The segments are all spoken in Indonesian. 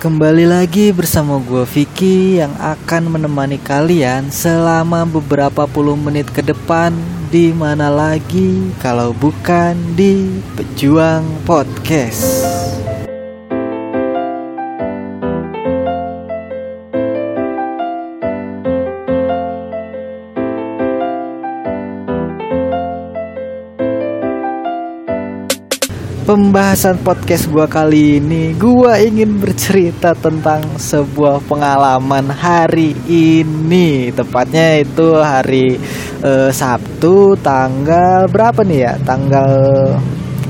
Kembali lagi bersama gue Vicky yang akan menemani kalian selama beberapa puluh menit ke depan di mana lagi kalau bukan di Pejuang Podcast. Pembahasan podcast gua kali ini Gua ingin bercerita tentang sebuah pengalaman hari ini. Tepatnya itu hari eh, Sabtu tanggal berapa nih ya? Tanggal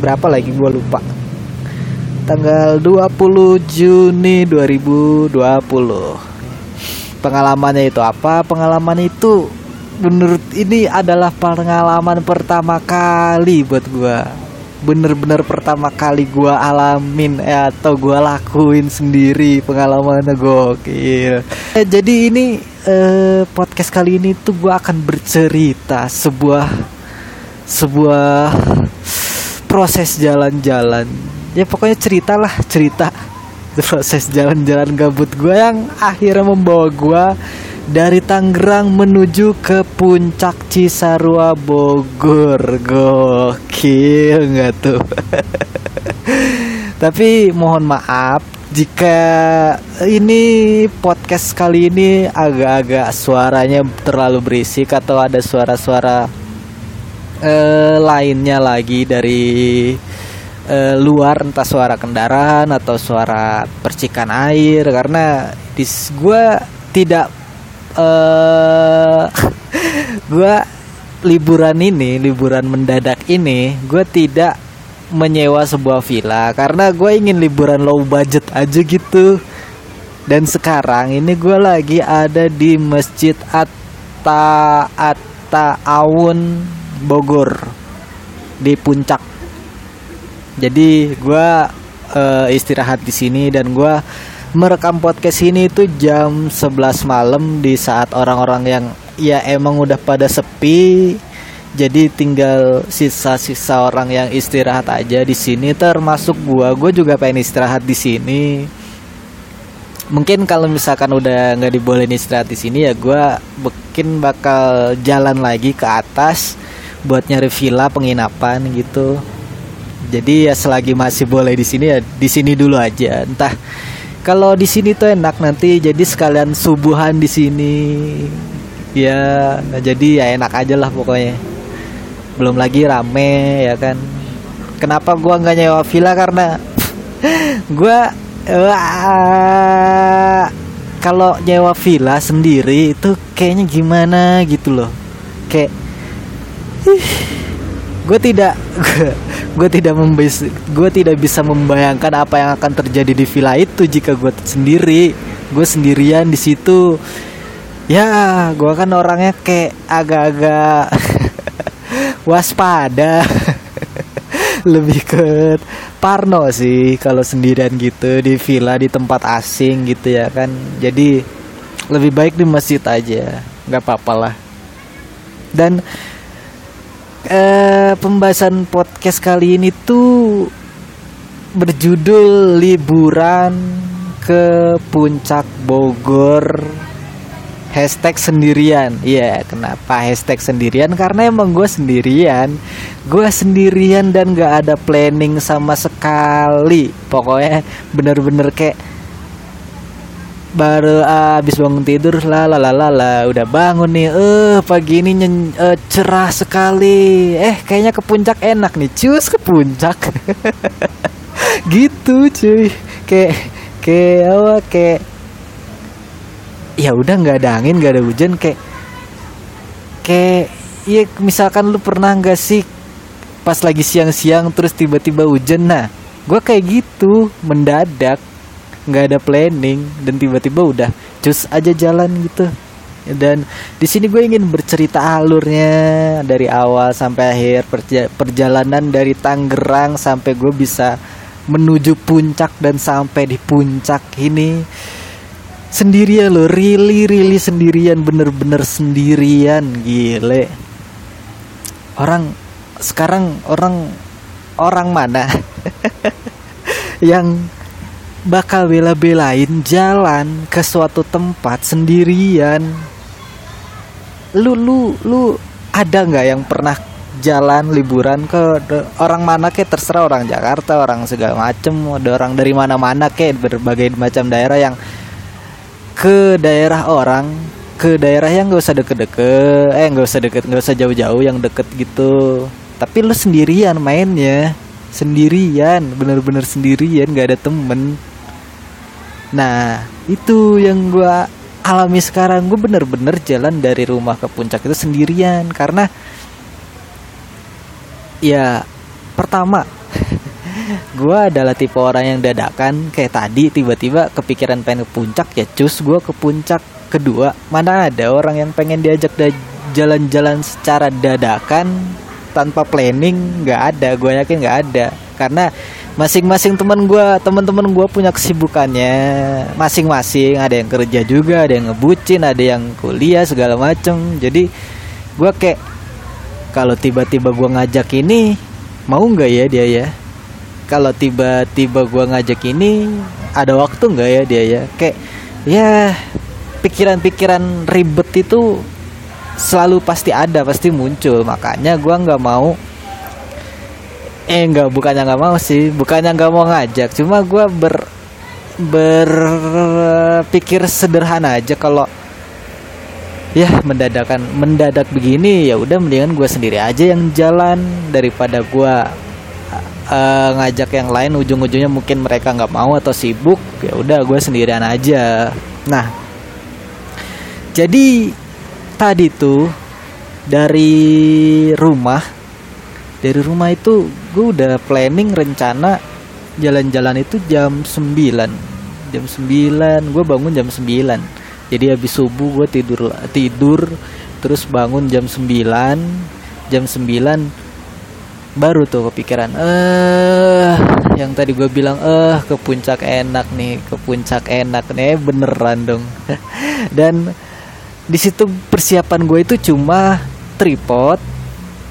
berapa lagi? Gua lupa. Tanggal 20 Juni 2020 Pengalamannya itu apa? Pengalaman itu menurut ini adalah pengalaman pertama kali buat gua bener-bener pertama kali gua alamin eh, atau gua lakuin sendiri pengalamannya gokil. Eh, jadi ini eh, podcast kali ini tuh gua akan bercerita sebuah sebuah proses jalan-jalan. Ya pokoknya ceritalah cerita proses jalan-jalan gabut gua yang akhirnya membawa gua dari Tangerang menuju ke puncak Cisarua Bogor. Gokil nggak tuh? Tapi mohon maaf jika ini podcast kali ini agak-agak suaranya terlalu berisik atau ada suara-suara eh, lainnya lagi dari eh, luar entah suara kendaraan atau suara percikan air. Karena di gue tidak uh, gue liburan ini liburan mendadak ini gue tidak menyewa sebuah villa karena gue ingin liburan low budget aja gitu. Dan sekarang ini gue lagi ada di masjid Atta Atta Awun Bogor di puncak. Jadi gue uh, istirahat di sini dan gue merekam podcast ini itu jam 11 malam di saat orang-orang yang ya emang udah pada sepi. Jadi tinggal sisa-sisa orang yang istirahat aja di sini. Termasuk gua gua juga pengen istirahat di sini. Mungkin kalau misalkan udah nggak dibolehin istirahat di sini ya gua mungkin bakal jalan lagi ke atas buat nyari villa penginapan gitu. Jadi ya selagi masih boleh di sini ya di sini dulu aja. Entah kalau di sini tuh enak nanti jadi sekalian subuhan di sini. Ya jadi ya enak aja lah pokoknya. Belum lagi rame ya kan? Kenapa gua nggak nyewa villa? Karena gua kalau nyewa villa sendiri itu kayaknya gimana gitu loh. Kayak gue tidak gue tidak membis gue tidak bisa membayangkan apa yang akan terjadi di villa itu jika gue sendiri. Gue sendirian di situ. Ya gue kan orangnya kayak agak-agak waspada. Lebih ke parno sih kalau sendirian gitu di villa di tempat asing gitu ya kan. Jadi lebih baik di masjid aja. Nggak apa-apa lah. Dan eh, pembahasan podcast kali ini tuh berjudul liburan ke puncak Bogor. Hashtag sendirian. Iya yeah, kenapa hashtag sendirian? Karena emang gue sendirian. Gue sendirian dan gak ada planning sama sekali. Pokoknya bener-bener kayak baru uh, habis bangun tidur lah lah udah bangun nih. Eh uh, pagi ini nyen, uh, cerah sekali. Eh kayaknya ke puncak enak nih. Cus ke puncak. Gitu cuy. Kayak kayak apa kayak ya udah nggak ada angin nggak ada hujan kayak kayak ya misalkan lu pernah nggak sih pas lagi siang-siang terus tiba-tiba hujan? Nah gue kayak gitu mendadak nggak ada planning dan tiba-tiba udah cus aja jalan gitu. Dan di sini gue ingin bercerita alurnya dari awal sampai akhir perja perjalanan dari Tangerang sampai gue bisa menuju puncak dan sampai di puncak ini sendirian loh really really sendirian bener-bener sendirian gile. Orang sekarang orang orang mana yang bakal bela-belain jalan ke suatu tempat sendirian. Lu lu lu ada nggak yang pernah jalan liburan ke orang mana kayak terserah orang Jakarta orang segala macem ada orang dari mana-mana kayak berbagai macam daerah yang ke daerah orang ke daerah yang gak usah deket-deket eh nggak usah deket nggak usah jauh-jauh yang deket gitu. Tapi lu sendirian mainnya sendirian bener-bener sendirian gak ada temen nah itu yang gua alami sekarang. Gue bener-bener jalan dari rumah ke puncak itu sendirian karena ya pertama gue adalah tipe orang yang dadakan. Kayak tadi tiba-tiba kepikiran pengen ke puncak ya cus gue ke puncak. Kedua mana ada orang yang pengen diajak jalan-jalan secara dadakan tanpa planning? Nggak ada gue yakin nggak ada. Karena masing-masing teman gue teman-teman gue punya kesibukannya. Masing-masing ada yang kerja juga ada yang ngebucin ada yang kuliah segala macem. Jadi gue kayak kalau tiba-tiba gue ngajak ini mau nggak ya dia ya? Kalau tiba-tiba gue ngajak ini ada waktu nggak ya dia ya? Kayak ya pikiran-pikiran ribet itu selalu pasti ada pasti muncul. Makanya gue nggak mau eh nggak bukannya nggak mau sih. Bukannya nggak mau ngajak. Cuma gue ber berpikir sederhana aja kalau ya mendadakan mendadak begini ya udah mendingan gue sendiri aja yang jalan daripada gue uh, ngajak yang lain. Ujung-ujungnya mungkin mereka nggak mau atau sibuk ya udah gue sendirian aja. Nah jadi tadi tuh dari rumah dari rumah itu gue udah planning rencana jalan-jalan itu jam 9 jam 9 gue bangun jam 9 jadi habis subuh gue tidur tidur terus bangun jam 9 jam 9 baru tuh kepikiran eh yang tadi gue bilang eh ke puncak enak nih ke puncak enak nih. Beneran dong. Dan di situ persiapan gue itu cuma tripod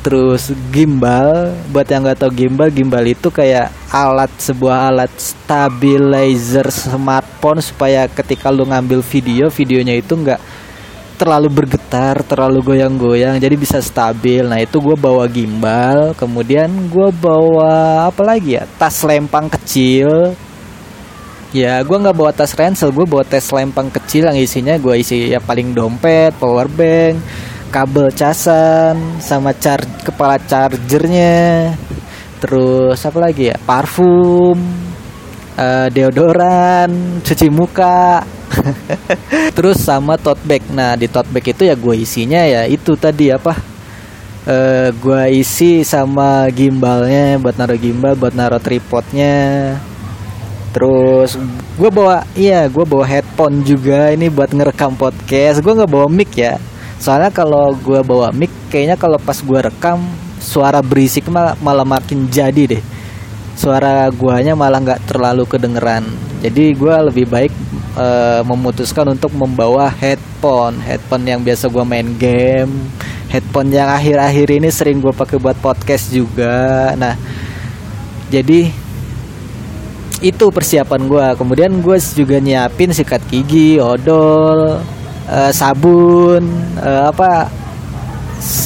terus gimbal. Buat yang nggak tahu gimbal gimbal itu kayak alat sebuah alat stabilizer smartphone supaya ketika lu ngambil video videonya itu nggak terlalu bergetar terlalu goyang-goyang. Jadi bisa stabil. Nah itu gue bawa gimbal kemudian gue bawa apa lagi ya? Tas lempang kecil. Ya gue nggak bawa tas ransel gue bawa tas lempang kecil yang isinya gue isi ya paling dompet power bank kabel casan sama char kepala chargernya. Terus apa lagi ya? Parfum uh, deodoran cuci muka. Terus sama tote bag. Nah di tote bag itu ya gue isinya ya itu tadi apa? Uh, gue isi sama gimbalnya buat naruh gimbal buat naruh tripodnya. Terus gue bawa iya gue bawa headphone juga ini buat ngerekam podcast. Gue nggak bawa mic ya soalnya kalau gue bawa mic kayaknya kalau pas gue rekam suara berisik malah, malah makin jadi deh. Suara guanya malah nggak terlalu kedengeran. Jadi gue lebih baik e, memutuskan untuk membawa headphone. Headphone yang biasa gue main game. Headphone yang akhir-akhir ini sering gue pakai buat podcast juga. Nah jadi itu persiapan gue kemudian gue juga nyiapin sikat gigi odol uh, sabun uh, apa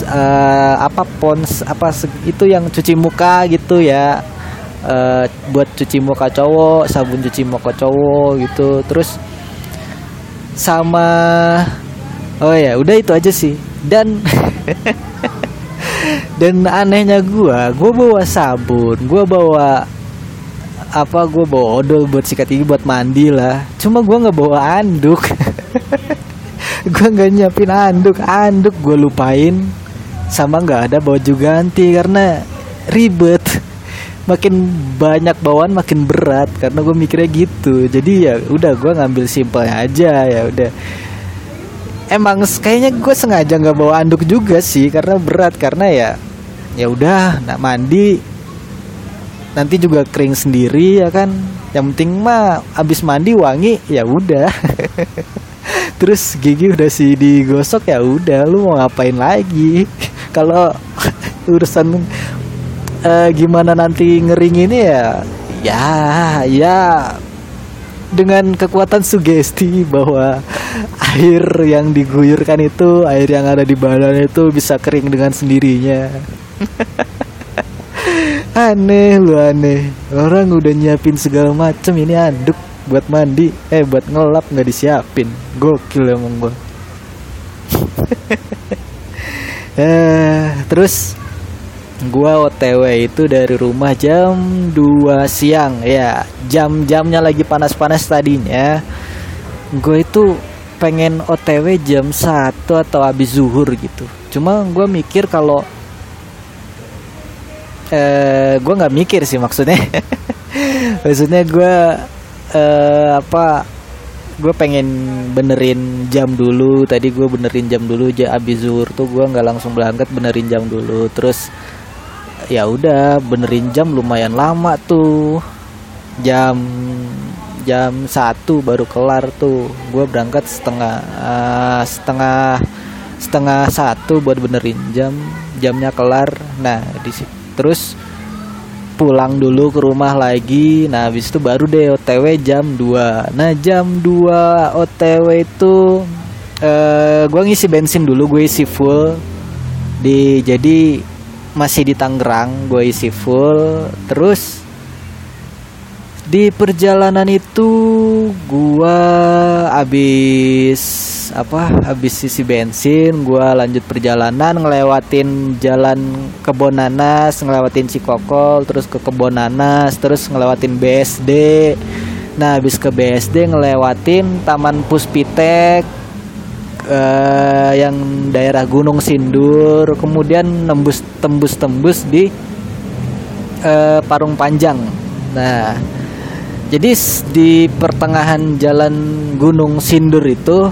uh, apa pons apa itu yang cuci muka gitu ya. Uh, buat cuci muka cowok sabun cuci muka cowok gitu. Terus sama oh ya udah itu aja sih. Dan dan anehnya gua gua bawa sabun gua bawa apa gue bawa odol buat sikat gigi buat mandi lah. Cuma gue nggak bawa anduk gue nggak nyiapin anduk. Anduk gue lupain. Sama nggak ada baju ganti karena ribet. Makin banyak bawaan makin berat. Karena gue mikirnya gitu. Jadi ya udah gue ngambil simpel aja. Ya udah. Emang kayaknya gue sengaja nggak bawa anduk juga sih. Karena berat. Karena ya ya udah nak mandi. Nanti juga kering sendiri ya kan? Yang penting mah abis mandi wangi ya udah terus gigi udah sih digosok ya udah lu mau ngapain lagi? Kalau urusan uh, gimana nanti ngering ini ya ya ya. Dengan kekuatan sugesti bahwa air yang diguyurkan itu air yang ada di badan itu bisa kering dengan sendirinya. Aneh lu aneh. Orang udah nyiapin segala macem ini aduk buat mandi eh buat ngelap nggak disiapin. Gokil emang gua. Eh terus gua OTW itu dari rumah jam 2 siang. Ya jam-jamnya lagi panas-panas tadinya. Gue itu pengen OTW jam 1 atau habis zuhur gitu. Cuma gue mikir kalau eh gue nggak mikir sih maksudnya. Maksudnya gue eh, apa gue pengen benerin jam dulu. Tadi gue benerin jam dulu aja abis zuhur tuh gue nggak langsung berangkat benerin jam dulu. Terus ya udah benerin jam lumayan lama tuh. Jam jam satu baru kelar tuh. Gue berangkat setengah uh, setengah setengah satu buat benerin jam. Jamnya kelar. Nah di terus pulang dulu ke rumah lagi. Nah habis itu baru deh OTW jam 2 nah jam 2 OTW itu uh, gue ngisi bensin dulu gue isi full di jadi masih di Tangerang gue isi full terus di perjalanan itu gua habis apa habis isi bensin gua lanjut perjalanan ngelewatin jalan kebon nanas ngelewatin Cikokol terus ke kebon nanas terus ngelewatin BSD nah habis ke BSD ngelewatin Taman Puspitek uh, yang daerah Gunung Sindur kemudian nembus tembus tembus di uh, Parung Panjang. Nah jadi di pertengahan jalan Gunung Sindur itu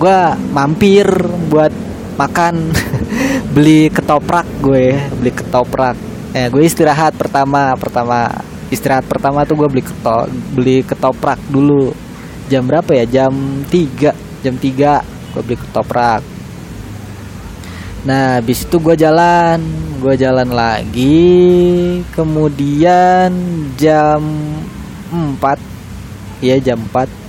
gue mampir buat makan. Beli ketoprak gue beli ketoprak. Eh gue istirahat pertama pertama istirahat pertama tuh gue beli keto beli ketoprak dulu. Jam berapa ya? Jam 3 jam 3 gue beli ketoprak nah habis itu gue jalan gue jalan lagi kemudian jam 4 ya jam 4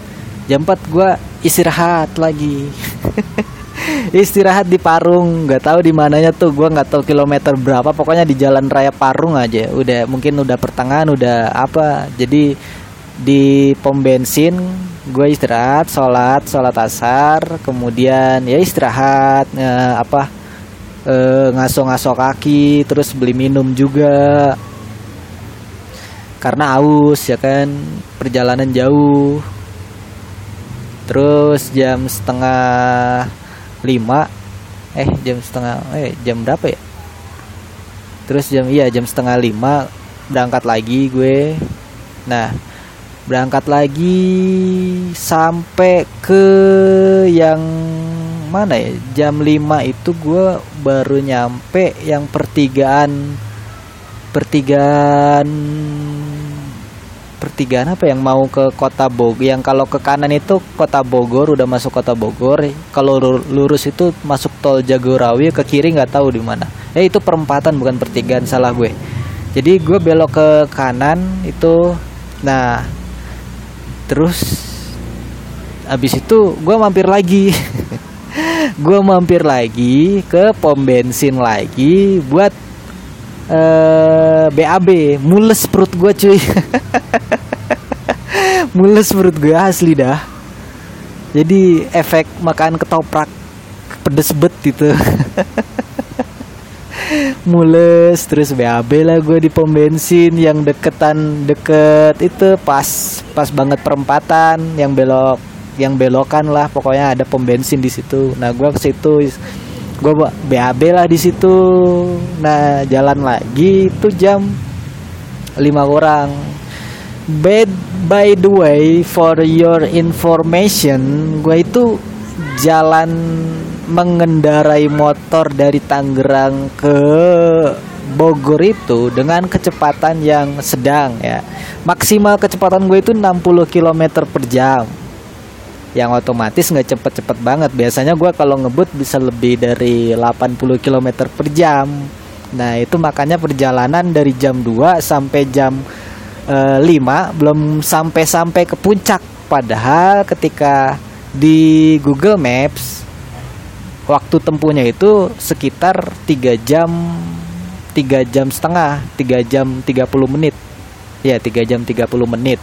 jam 4 gue istirahat lagi. Istirahat di Parung nggak tahu di mananya tuh gue nggak tahu kilometer berapa pokoknya di jalan raya Parung aja. Udah mungkin udah pertengahan udah apa. Jadi di pom bensin gue istirahat sholat sholat asar kemudian ya istirahat eh, apa eh, ngaso-ngaso kaki terus beli minum juga. Karena aus ya kan? Perjalanan jauh. Terus jam setengah lima eh jam setengah eh jam berapa ya? Terus jam iya jam setengah lima berangkat lagi gue. Nah berangkat lagi sampai ke yang mana ya? Jam 5 itu gue baru nyampe yang pertigaan pertigaan pertigaan apa yang mau ke kota Bogor yang kalau ke kanan itu kota Bogor udah masuk kota Bogor. Kalau lurus itu masuk tol Jagorawi ke kiri nggak tahu di mana. Eh itu perempatan bukan pertigaan salah gue. Jadi gue belok ke kanan itu nah terus habis itu gue mampir lagi gue mampir lagi ke pom bensin lagi buat uh, eh, BAB mules perut gue cuy. Mules perut gue asli dah. Jadi efek makan ketoprak pedes bet itu. Mules terus BAB lah gue di pom bensin yang deketan deket itu pas pas banget perempatan yang belok yang belokan lah pokoknya ada pom bensin di situ. Nah gue ke situ gue BAB lah di situ. Nah jalan lagi itu jam lima orang. Bad by the way for your information gue itu jalan mengendarai motor dari Tangerang ke Bogor itu dengan kecepatan yang sedang ya. Maksimal kecepatan gue itu 60 km per jam yang otomatis nggak cepet-cepet banget. Biasanya gue kalau ngebut bisa lebih dari 80 km per jam. Nah itu makanya perjalanan dari jam 2 sampai jam uh, 5 belum sampai-sampai ke puncak. Padahal ketika di Google Maps waktu tempuhnya itu sekitar 3 jam 3 jam setengah 3 jam 30 menit. Ya 3 jam 30 menit.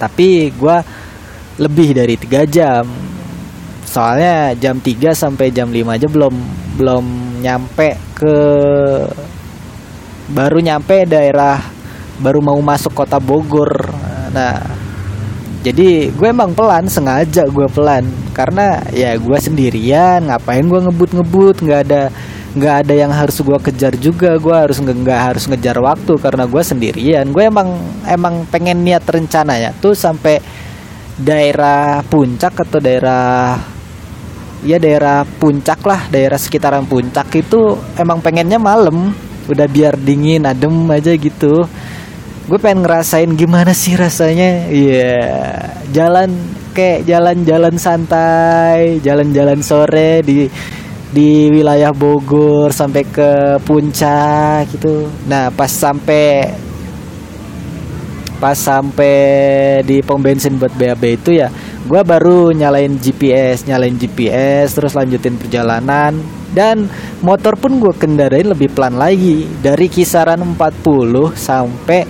Tapi gue lebih dari 3 jam. Soalnya jam 3 sampai jam 5 aja belum belum nyampe ke baru nyampe daerah baru mau masuk kota Bogor. Nah jadi gue emang pelan sengaja gue pelan. Karena ya gue sendirian ngapain gue ngebut-ngebut? Nggak ada nggak ada yang harus gue kejar juga. Gue harus nggak harus ngejar waktu karena gue sendirian. Gue emang emang pengen niat rencananya tuh sampai daerah puncak atau daerah ya daerah puncak lah daerah sekitaran puncak itu emang pengennya malam. Udah biar dingin adem aja gitu. Gue pengen ngerasain gimana sih rasanya. Iya yeah. jalan kayak jalan-jalan santai jalan-jalan sore di di wilayah Bogor sampai ke puncak gitu. Nah pas sampai pas sampai di pom bensin buat BAB itu ya gue baru nyalain GPS nyalain GPS terus lanjutin perjalanan. Dan motor pun gue kendarain lebih pelan lagi dari kisaran 40 sampai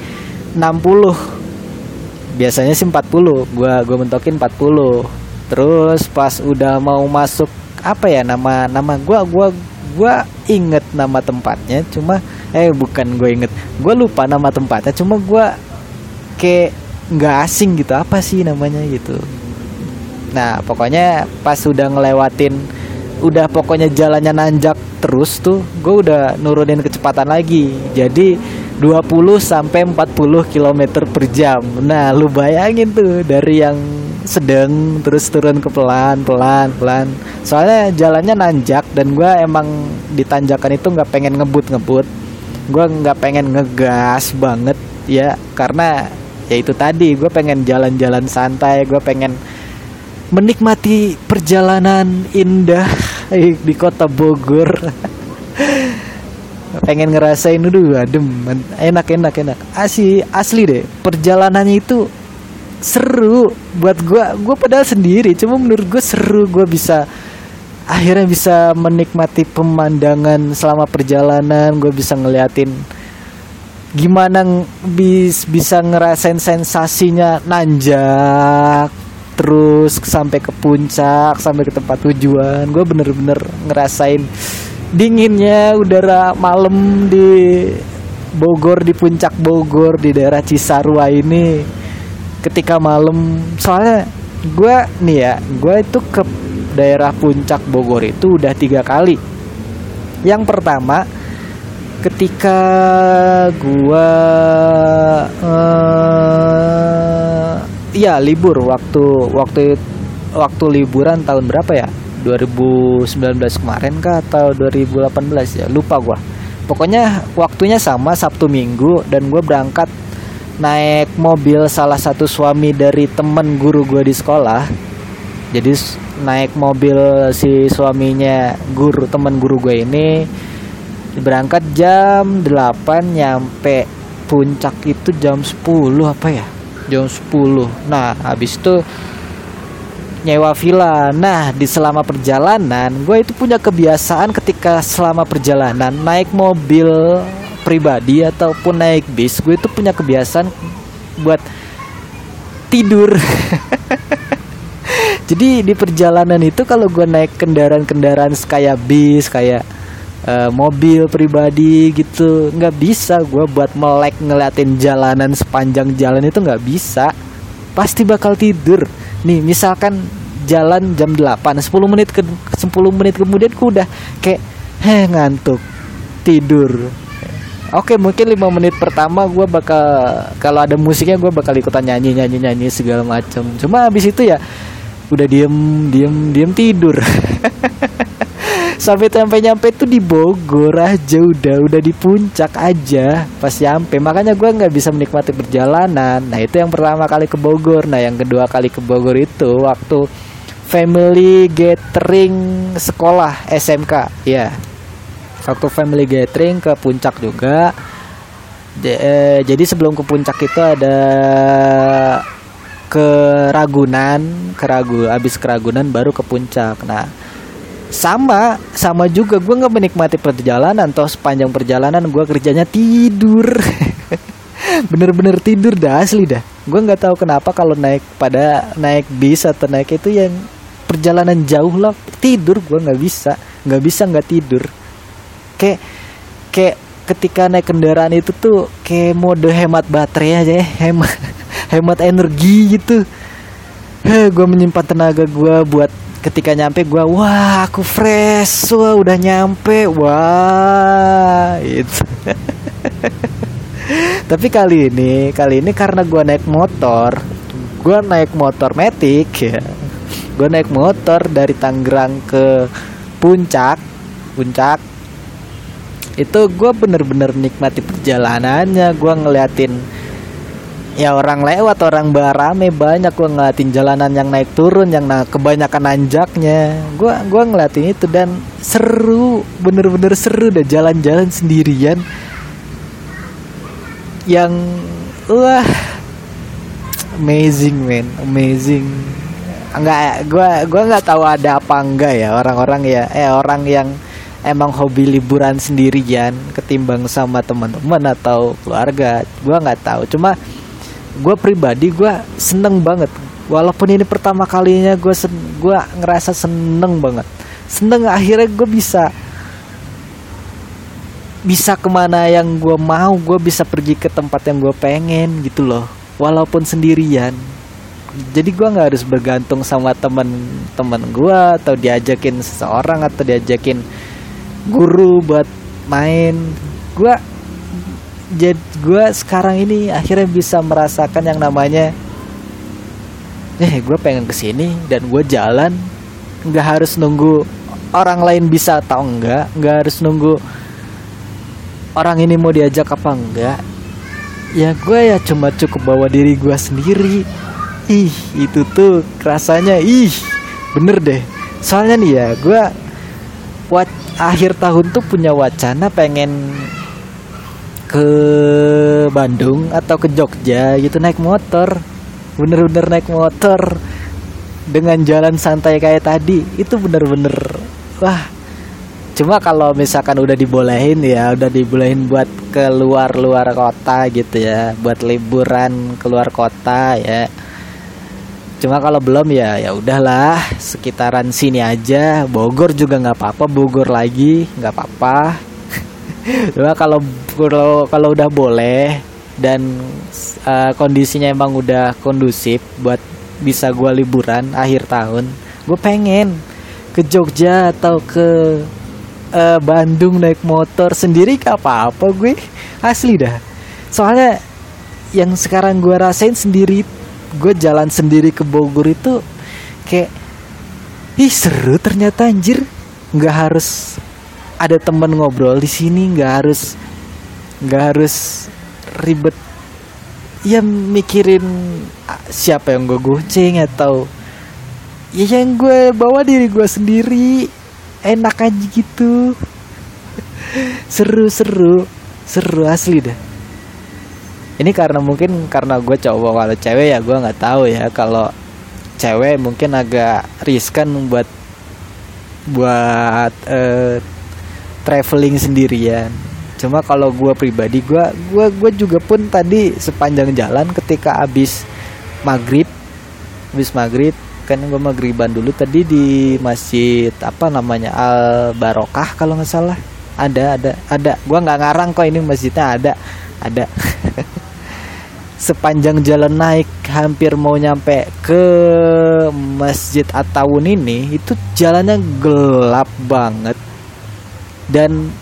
60 biasanya sih 40 gua gua mentokin 40 terus pas udah mau masuk apa ya nama nama gua gua gua inget nama tempatnya cuma eh bukan gue inget. Gue lupa nama tempatnya cuma gua kayak nggak asing gitu apa sih namanya gitu nah pokoknya pas udah ngelewatin udah pokoknya jalannya nanjak terus tuh gue udah nurunin kecepatan lagi jadi 20 sampai 40 km per jam. Nah, lu bayangin tuh dari yang sedang terus turun ke pelan pelan pelan. Soalnya jalannya nanjak dan gue emang di tanjakan itu nggak pengen ngebut ngebut. Gue nggak pengen ngegas banget ya karena ya itu tadi gue pengen jalan-jalan santai. Gue pengen menikmati perjalanan indah di kota Bogor. pengen ngerasain dulu adem enak enak enak asli asli deh perjalanannya itu seru buat gue gue padahal sendiri cuma menurut gue seru gue bisa akhirnya bisa menikmati pemandangan selama perjalanan gue bisa ngeliatin gimana bis bisa ngerasain sensasinya nanjak terus sampai ke puncak sampai ke tempat tujuan. Gue bener-bener ngerasain dinginnya udara malam di Bogor di puncak Bogor di daerah Cisarua ini ketika malam. Soalnya gue nih ya gue itu ke daerah puncak Bogor itu udah tiga kali. Yang pertama ketika gue uh, ya libur waktu waktu waktu liburan tahun berapa ya? 2019 kemarin kah atau 2018 ya? Lupa gua. Pokoknya waktunya sama Sabtu Minggu dan gue berangkat naik mobil salah satu suami dari temen guru gue di sekolah. Jadi naik mobil si suaminya guru temen guru gue ini berangkat jam 8 nyampe puncak itu jam 10 apa ya jam 10 nah habis itu nyewa villa. Nah, di selama perjalanan, gue itu punya kebiasaan ketika selama perjalanan naik mobil pribadi ataupun naik bis, gue itu punya kebiasaan buat tidur. Jadi di perjalanan itu kalau gue naik kendaraan-kendaraan kayak bis, kayak uh, mobil pribadi gitu, nggak bisa gue buat melek ngeliatin jalanan sepanjang jalan itu nggak bisa. Pasti bakal tidur nih misalkan jalan jam 8 10 menit ke 10 menit kemudian ku udah kayak heh ngantuk tidur Oke mungkin lima menit pertama gue bakal kalau ada musiknya gue bakal ikutan nyanyi nyanyi nyanyi segala macam. Cuma habis itu ya udah diem diem diem tidur. sampai sampai nyampe tuh di Bogor aja udah udah di puncak aja pas nyampe. Makanya gue nggak bisa menikmati perjalanan. Nah itu yang pertama kali ke Bogor. Nah yang kedua kali ke Bogor itu waktu family gathering sekolah SMK ya waktu family gathering ke puncak juga. Eh, jadi sebelum ke puncak itu ada ke Ragunan, ke Ragu, abis ke Ragunan baru ke puncak. Nah, sama sama juga gue nggak menikmati perjalanan toh sepanjang perjalanan gue kerjanya tidur. Bener-bener tidur dah asli dah. Gue nggak tahu kenapa kalau naik pada naik bis atau naik itu yang perjalanan jauh lah. Tidur gue nggak bisa nggak bisa nggak tidur. Kayak kayak ketika naik kendaraan itu tuh kayak mode hemat baterai aja ya hemat hemat energi gitu. Gue menyimpan tenaga gue buat ketika nyampe gue wah aku fresh. Wah udah nyampe. Wah itu. Tapi kali ini kali ini karena gue naik motor gue naik motor metik ya. Gue naik motor dari Tangerang ke puncak puncak. Itu gue bener-bener nikmati perjalanannya. Gue ngeliatin ya orang lewat orang barame banyak gue ngeliatin jalanan yang naik turun yang na kebanyakan nanjaknya gue gua ngeliatin itu dan seru bener-bener seru deh jalan-jalan sendirian. Yang wah amazing man amazing. Enggak gua gua nggak tahu ada apa enggak ya orang-orang ya eh orang yang emang hobi liburan sendirian ketimbang sama teman-teman atau keluarga gua nggak tahu. Cuma gue pribadi gue seneng banget. Walaupun ini pertama kalinya gue sen gue ngerasa seneng banget. Seneng akhirnya gue bisa bisa ke mana yang gue mau gue bisa pergi ke tempat yang gue pengen gitu loh. Walaupun sendirian. Jadi gue nggak harus bergantung sama temen-temen gue atau diajakin seseorang atau diajakin guru buat main. Gue jadi gue sekarang ini akhirnya bisa merasakan yang namanya eh gue pengen ke sini dan gue jalan. Nggak harus nunggu orang lain bisa atau enggak nggak harus nunggu orang ini mau diajak apa enggak. Ya gue ya cuma cukup bawa diri gue sendiri. Ih itu tuh rasanya ih bener deh. Soalnya nih ya gue akhir tahun tuh punya wacana pengen ke Bandung atau ke Jogja gitu naik motor. Bener-bener naik motor dengan jalan santai kayak tadi. Itu bener-bener wah. Cuma kalau misalkan udah dibolehin ya udah dibolehin buat keluar luar kota gitu ya buat liburan keluar kota ya. Cuma kalau belum ya ya udahlah sekitaran sini aja. Bogor juga nggak apa-apa Bogor lagi nggak apa-apa cuma kalau kalau kalau udah boleh dan uh, kondisinya emang udah kondusif buat bisa gue liburan akhir tahun gue pengen ke Jogja atau ke uh, Bandung naik motor sendiri gak apa-apa gue. Asli dah. Soalnya yang sekarang gue rasain sendiri gue jalan sendiri ke Bogor itu kayak ih seru ternyata anjir. Nggak harus ada temen ngobrol di sini nggak harus nggak harus ribet. Ya mikirin siapa yang gue goceng atau ya yang gue bawa diri gue sendiri. Enak aja gitu. Seru seru seru asli dah ini karena mungkin karena gue cowok kalau cewek ya gue nggak tahu ya. Kalau cewek mungkin agak riskan buat buat uh, traveling sendirian. Cuma kalau gue pribadi gue gua gue juga pun tadi sepanjang jalan ketika abis maghrib abis maghrib kan gue maghriban dulu tadi di masjid apa namanya al barokah kalau nggak salah. Ada ada ada. Gue nggak ngarang kok ini masjidnya ada ada. Sepanjang jalan naik hampir mau nyampe ke masjid Atawun ini itu jalannya gelap banget dan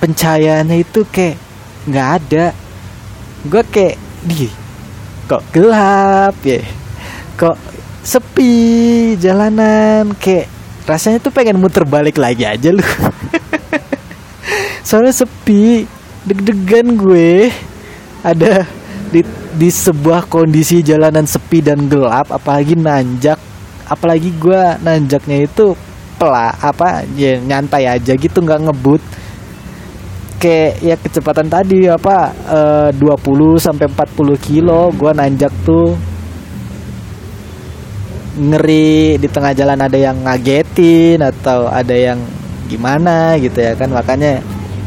pencahayaannya itu kayak nggak ada. Gue kayak di kok gelap ya? Kok sepi jalanan? Kayak rasanya tuh pengen muter balik lagi aja lu. Soalnya sepi deg-degan gue. Ada di di sebuah kondisi jalanan sepi dan gelap apalagi nanjak. Apalagi gue nanjaknya itu pela apa ya nyantai aja gitu nggak ngebut. Pakai ya kecepatan tadi apa eh, 20 sampai 40 kilo gua nanjak tuh. Ngeri di tengah jalan ada yang ngagetin atau ada yang gimana gitu ya kan. Makanya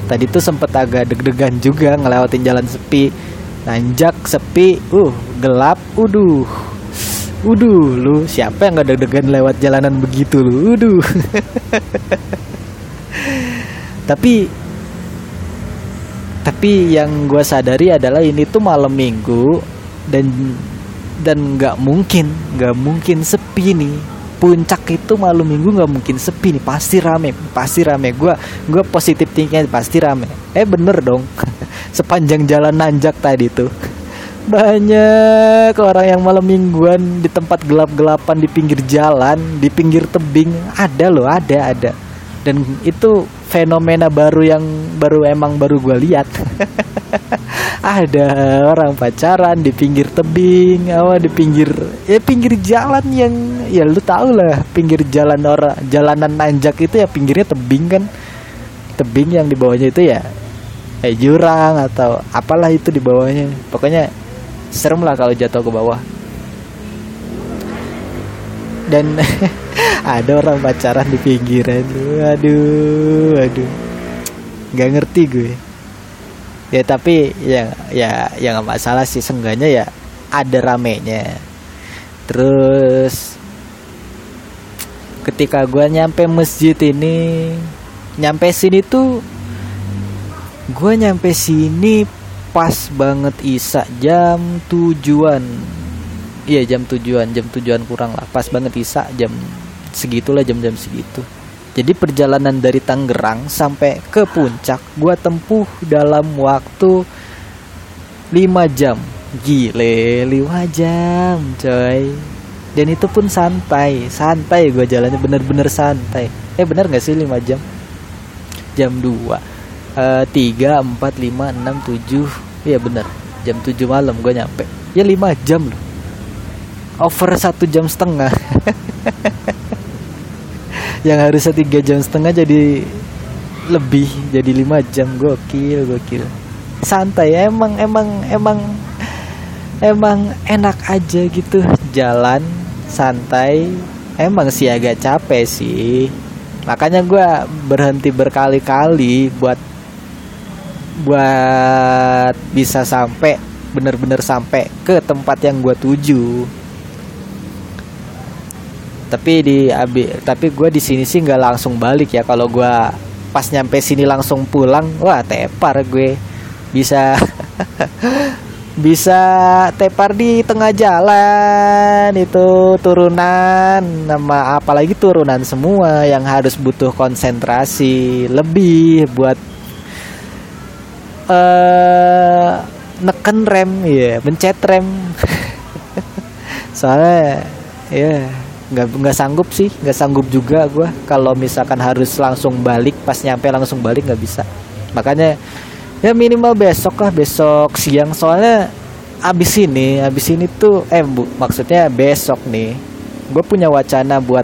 tadi tuh sempet agak deg-degan juga ngelewatin jalan sepi. Nanjak sepi uh gelap uduh uduh lu siapa yang gak deg-degan lewat jalanan begitu lu? Uduh. Tapi tapi yang gue sadari adalah ini tuh malam minggu dan dan nggak mungkin nggak mungkin sepi nih. Puncak itu malam minggu nggak mungkin sepi nih pasti rame pasti rame. Gue gue positif thinkingnya pasti rame. Eh bener dong. Sepanjang jalan nanjak tadi tuh banyak orang yang malam mingguan di tempat gelap-gelapan di pinggir jalan di pinggir tebing. Ada loh ada ada. Dan itu fenomena baru yang baru emang baru gue lihat. Ada orang pacaran di pinggir tebing apa di pinggir ya pinggir jalan yang ya lu tau lah pinggir jalan orang jalanan nanjak itu ya pinggirnya tebing kan. Tebing yang di bawahnya itu ya eh jurang atau apalah itu di bawahnya. Pokoknya serem lah kalau jatuh ke bawah. Dan ada orang pacaran di pinggiran. Aduh aduh nggak ngerti gue. Ya tapi ya ya ya nggak masalah sih. Sengganya ya ada ramenya. Terus ketika gue nyampe masjid ini nyampe sini tuh gue nyampe sini pas banget isa. Jam tujuan. Iya jam tujuan. Jam tujuan kurang lah. Pas banget isa jam segitulah jam-jam segitu. Jadi perjalanan dari Tangerang sampai ke puncak gua tempuh dalam waktu 5 jam. Gile 5 jam coy. Dan itu pun santai. Santai gua jalannya bener-bener santai. Eh bener gak sih 5 jam? Jam 2 Uh, 3, 4, 5, 6, 7 Iya bener Jam 7 malam gue nyampe. Ya 5 jam loh. Over satu jam setengah. Yang harusnya tiga jam setengah jadi lebih. Jadi lima jam. Gokil gokil. Santai. Emang emang emang emang enak aja gitu. Jalan santai. Emang sih agak capek sih. Makanya gue berhenti berkali-kali buat buat bisa sampai bener-bener sampai ke tempat yang gue tuju. Tapi di tapi gue di sini sih nggak langsung balik ya. Kalau gue pas nyampe sini langsung pulang wah tepar gue. Bisa bisa tepar di tengah jalan itu turunan nama apalagi turunan semua yang harus butuh konsentrasi lebih buat uh, neken rem ya yeah, mencet rem. Soalnya ya yeah, nggak nggak sanggup sih nggak sanggup juga gue kalau misalkan harus langsung balik pas nyampe langsung balik nggak bisa. Makanya ya minimal besok lah besok siang. Soalnya abis ini abis ini tuh eh bu maksudnya besok nih gue punya wacana buat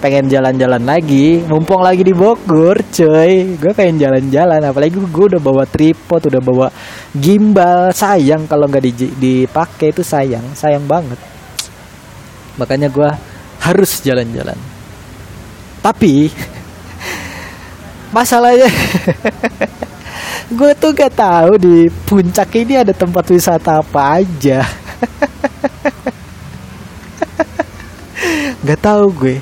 pengen jalan-jalan lagi mumpung lagi di Bogor coy gue pengen jalan-jalan apalagi gue udah bawa tripod udah bawa gimbal sayang kalau nggak dipakai itu sayang sayang banget makanya gue harus jalan-jalan. Tapi masalahnya gue tuh gak tahu di puncak ini ada tempat wisata apa aja. gak tahu gue.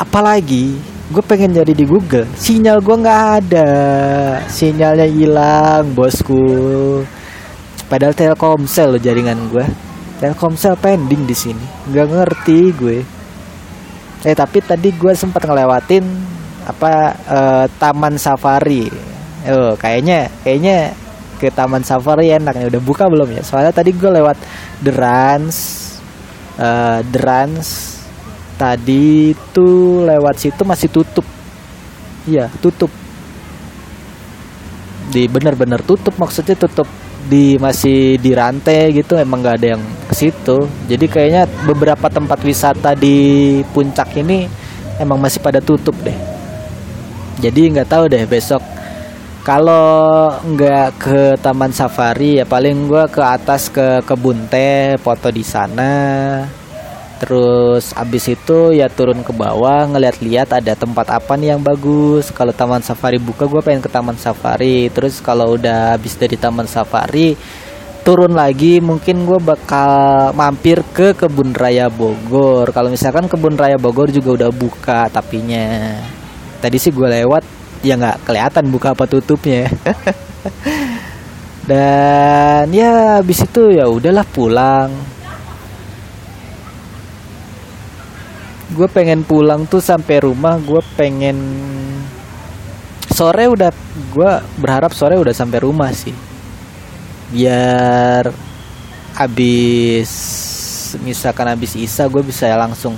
Apalagi gue pengen jadi di Google, sinyal gue nggak ada, sinyalnya hilang bosku. Padahal Telkomsel lo jaringan gue. Telkomsel pending di sini. Nggak ngerti gue. Eh tapi tadi gue sempat ngelewatin apa uh, taman safari. Oh kayaknya kayaknya ke taman safari enak ya udah buka belum ya? Soalnya tadi gue lewat The Rans uh, The Rans tadi tuh lewat situ masih tutup. Iya tutup. Di bener-bener tutup maksudnya tutup di masih di rantai gitu emang nggak ada yang ke situ. Jadi kayaknya beberapa tempat wisata di puncak ini emang masih pada tutup deh. Jadi nggak tahu deh besok. Kalau nggak ke taman safari ya paling gue ke atas ke kebun teh foto di sana terus abis itu ya turun ke bawah ngeliat-liat ada tempat apa nih yang bagus. Kalau taman safari buka gue pengen ke taman safari. Terus kalau udah habis dari taman safari turun lagi mungkin gue bakal mampir ke kebun raya Bogor. Kalau misalkan kebun raya Bogor juga udah buka tapinya. Tadi sih gue lewat ya nggak kelihatan buka apa tutupnya. Dan ya habis itu ya udahlah pulang gue pengen pulang tuh sampai rumah gue pengen sore udah gue berharap sore udah sampai rumah sih. Biar habis misalkan habis isa gue bisa langsung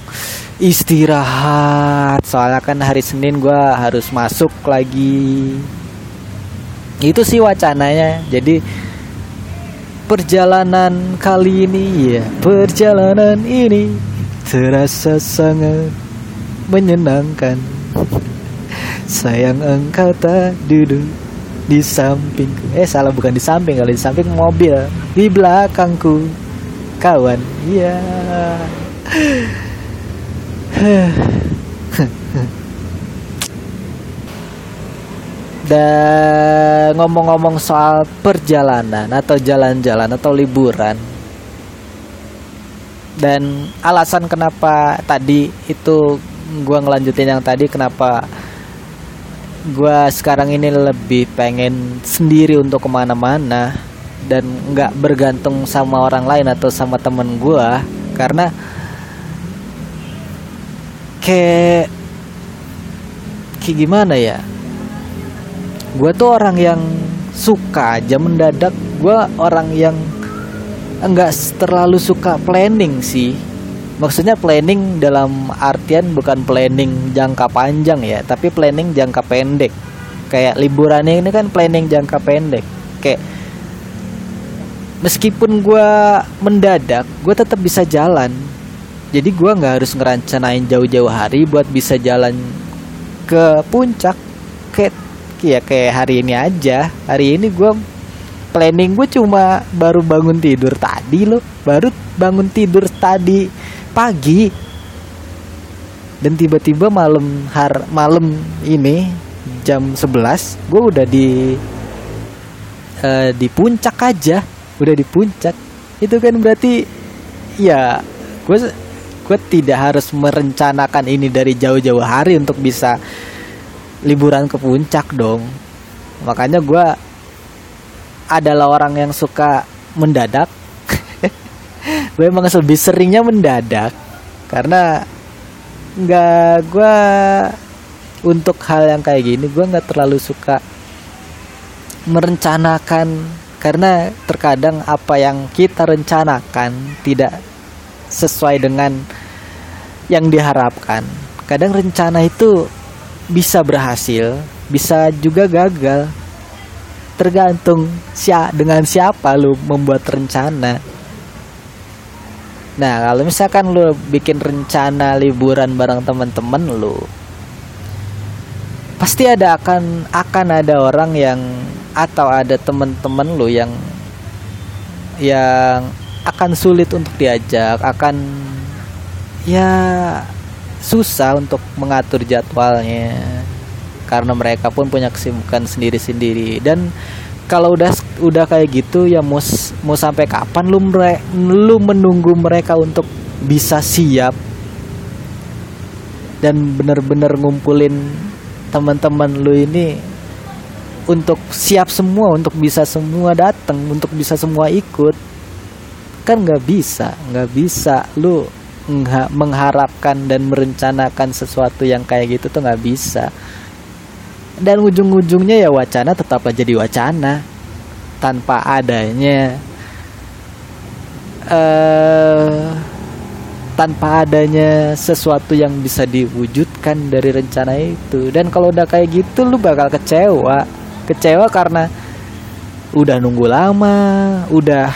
istirahat. Soalnya kan hari Senin gue harus masuk lagi. Itu sih wacananya. Jadi perjalanan kali ini ya perjalanan ini terasa sangat menyenangkan. Sayang engkau tak duduk di samping. Eh salah bukan di samping kalau di samping mobil. Di belakangku kawan. Iya. Yeah. Dan ngomong-ngomong soal perjalanan atau jalan-jalan atau liburan dan alasan kenapa tadi itu gue ngelanjutin yang tadi kenapa gue sekarang ini lebih pengen sendiri untuk ke mana-mana dan nggak bergantung sama orang lain atau sama temen gue karena kayak kayak gimana ya? Gue tuh orang yang suka aja mendadak gue orang yang enggak terlalu suka planning sih. Maksudnya planning dalam artian bukan planning jangka panjang ya tapi planning jangka pendek. Kayak liburan ini kan planning jangka pendek. Kayak meskipun gue mendadak gue tetap bisa jalan. Jadi gue nggak harus ngerancanain jauh-jauh hari buat bisa jalan ke puncak. Kayak ya kayak hari ini aja. Hari ini gue planning gue cuma baru bangun tidur tadi loh baru bangun tidur tadi pagi. Dan tiba-tiba malam har malam ini jam 11 gue udah di uh, di puncak aja. Udah di puncak. Itu kan berarti ya gue gue tidak harus merencanakan ini dari jauh-jauh hari untuk bisa liburan ke puncak dong. Makanya gue adalah orang yang suka mendadak gue emang lebih seringnya mendadak karena nggak gue untuk hal yang kayak gini gue nggak terlalu suka merencanakan karena terkadang apa yang kita rencanakan tidak sesuai dengan yang diharapkan. Kadang rencana itu bisa berhasil, bisa juga gagal. Tergantung siapa dengan siapa lu membuat rencana. Nah, kalau misalkan lu bikin rencana liburan bareng teman-teman lu, pasti ada akan akan ada orang yang atau ada teman-teman lu yang yang akan sulit untuk diajak, akan ya susah untuk mengatur jadwalnya karena mereka pun punya kesibukan sendiri-sendiri. Dan kalau udah udah kayak gitu ya mau mau sampai kapan lu mere, lu menunggu mereka untuk bisa siap? Dan bener-bener ngumpulin teman-teman lu ini untuk siap semua untuk bisa semua datang untuk bisa semua ikut. Kan nggak bisa nggak bisa. Lu mengharapkan dan merencanakan sesuatu yang kayak gitu tuh nggak bisa dan ujung-ujungnya ya wacana tetaplah jadi wacana. Tanpa adanya uh, tanpa adanya sesuatu yang bisa diwujudkan dari rencana itu. Dan kalau udah kayak gitu lu bakal kecewa. Kecewa karena udah nunggu lama udah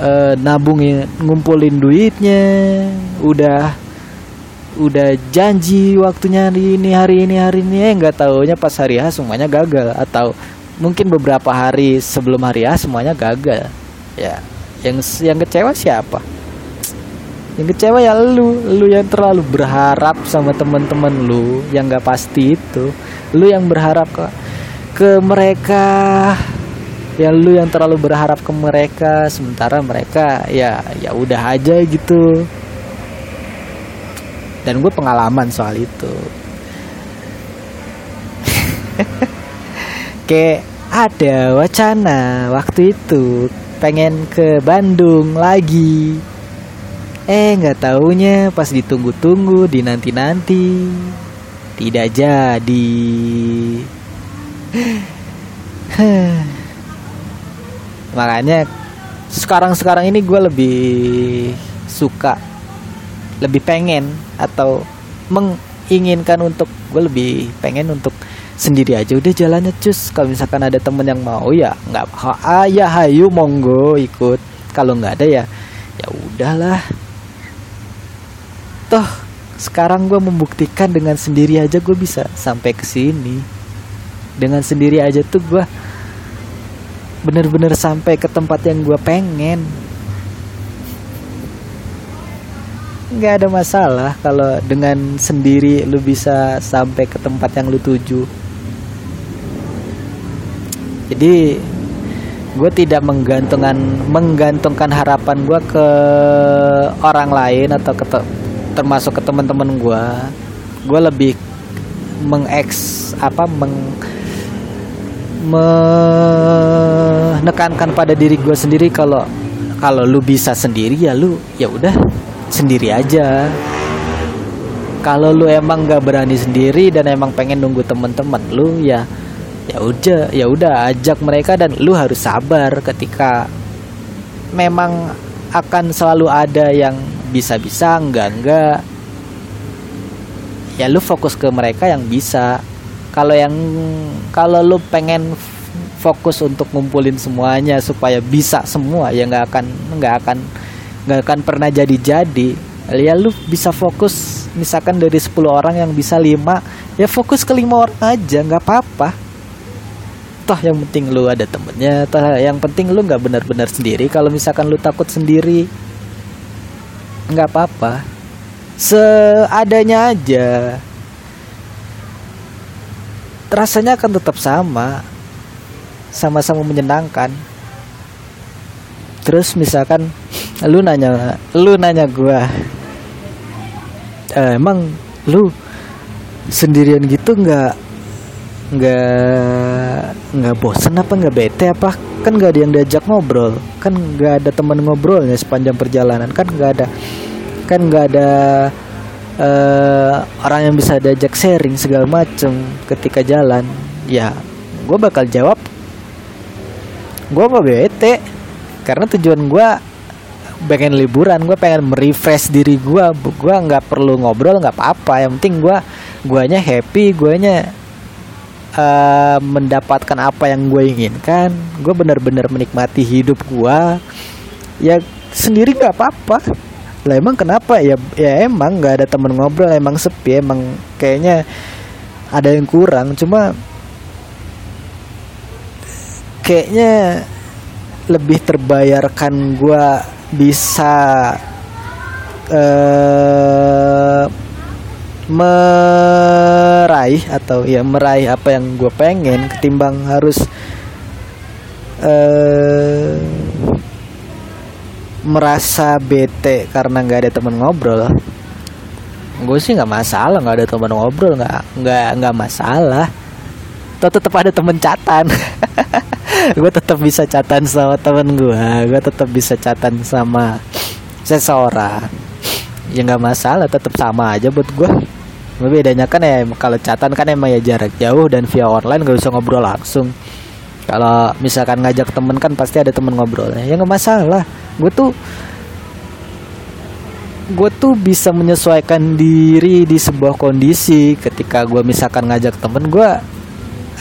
uh, nabungin ngumpulin duitnya udah udah janji waktunya hari ini hari ini hari ini eh nggak taunya pas hari H semuanya gagal. Atau mungkin beberapa hari sebelum hari A semuanya gagal. Ya yang yang kecewa siapa? Yang kecewa ya lu. Lu yang terlalu berharap sama teman-teman lu yang gak pasti itu. Lu yang berharap ke ke mereka. Ya lu yang terlalu berharap ke mereka sementara mereka ya ya udah aja gitu dan gue pengalaman soal itu. Kayak ada wacana waktu itu pengen ke Bandung lagi. Eh nggak taunya pas ditunggu-tunggu dinanti-nanti. Tidak jadi. Makanya sekarang-sekarang ini gue lebih suka lebih pengen atau menginginkan untuk gue lebih pengen untuk sendiri aja. Udah jalannya cus. Kalau misalkan ada temen yang mau ya nggak ah ya hayu monggo ikut. Kalau nggak ada ya ya udahlah. Toh sekarang gue membuktikan dengan sendiri aja gue bisa sampai ke sini. Dengan sendiri aja tuh gue bener-bener sampai ke tempat yang gue pengen nggak ada masalah kalau dengan sendiri lu bisa sampai ke tempat yang lu tuju. Jadi gue tidak menggantungkan menggantungkan harapan gue ke orang lain atau ke termasuk ke teman-teman gue gue lebih mengeks apa meng menekankan pada diri gue sendiri kalau kalau lu bisa sendiri ya lu ya udah sendiri aja. Kalau lu emang gak berani sendiri dan emang pengen nunggu temen-temen lu ya ya udah ya udah ajak mereka dan lu harus sabar ketika memang akan selalu ada yang bisa-bisa enggak enggak ya lu fokus ke mereka yang bisa. Kalau yang kalau lu pengen fokus untuk ngumpulin semuanya supaya bisa semua ya nggak akan nggak akan nggak akan pernah jadi-jadi. Ya lu bisa fokus misalkan dari 10 orang yang bisa lima ya fokus ke lima orang aja nggak apa-apa. Toh yang penting lu ada temennya toh yang penting lu nggak benar-benar sendiri. Kalau misalkan lu takut sendiri nggak apa-apa. Seadanya aja rasanya akan tetap sama. Sama-sama menyenangkan. Terus misalkan lu nanya lu nanya gua. Eh, emang lu sendirian gitu nggak nggak nggak bosen apa nggak bete? Apa kan nggak ada yang diajak ngobrol? Kan nggak ada teman ngobrolnya sepanjang perjalanan. Kan nggak ada kan nggak ada uh, orang yang bisa diajak sharing segala macem ketika jalan. Ya gue bakal jawab. Gue apa bete. Karena tujuan gue pengen liburan gue pengen merefresh diri gue gue nggak perlu ngobrol nggak apa-apa. Yang penting gue guanya happy guanya uh, mendapatkan apa yang gue inginkan. Gue benar-benar menikmati hidup gue ya sendiri nggak apa-apa. Lah emang kenapa? Ya ya emang nggak ada temen ngobrol emang sepi emang kayaknya ada yang kurang. Cuma kayaknya lebih terbayarkan gue bisa uh, meraih atau ya meraih apa yang gue pengen ketimbang harus uh, merasa bete karena nggak ada teman ngobrol. Gue sih nggak masalah nggak ada teman ngobrol nggak nggak nggak masalah Tuh tetap ada temen catan gue tetap bisa catan sama temen gue gue tetap bisa catan sama seseorang. Ya nggak masalah tetap sama aja buat gue bedanya kan ya kalau catatan kan emang ya jarak jauh dan via online gak usah ngobrol langsung. Kalau misalkan ngajak temen kan pasti ada temen ngobrolnya. Ya nggak masalah. Gue tuh gue tuh bisa menyesuaikan diri di sebuah kondisi. Ketika gue misalkan ngajak temen gue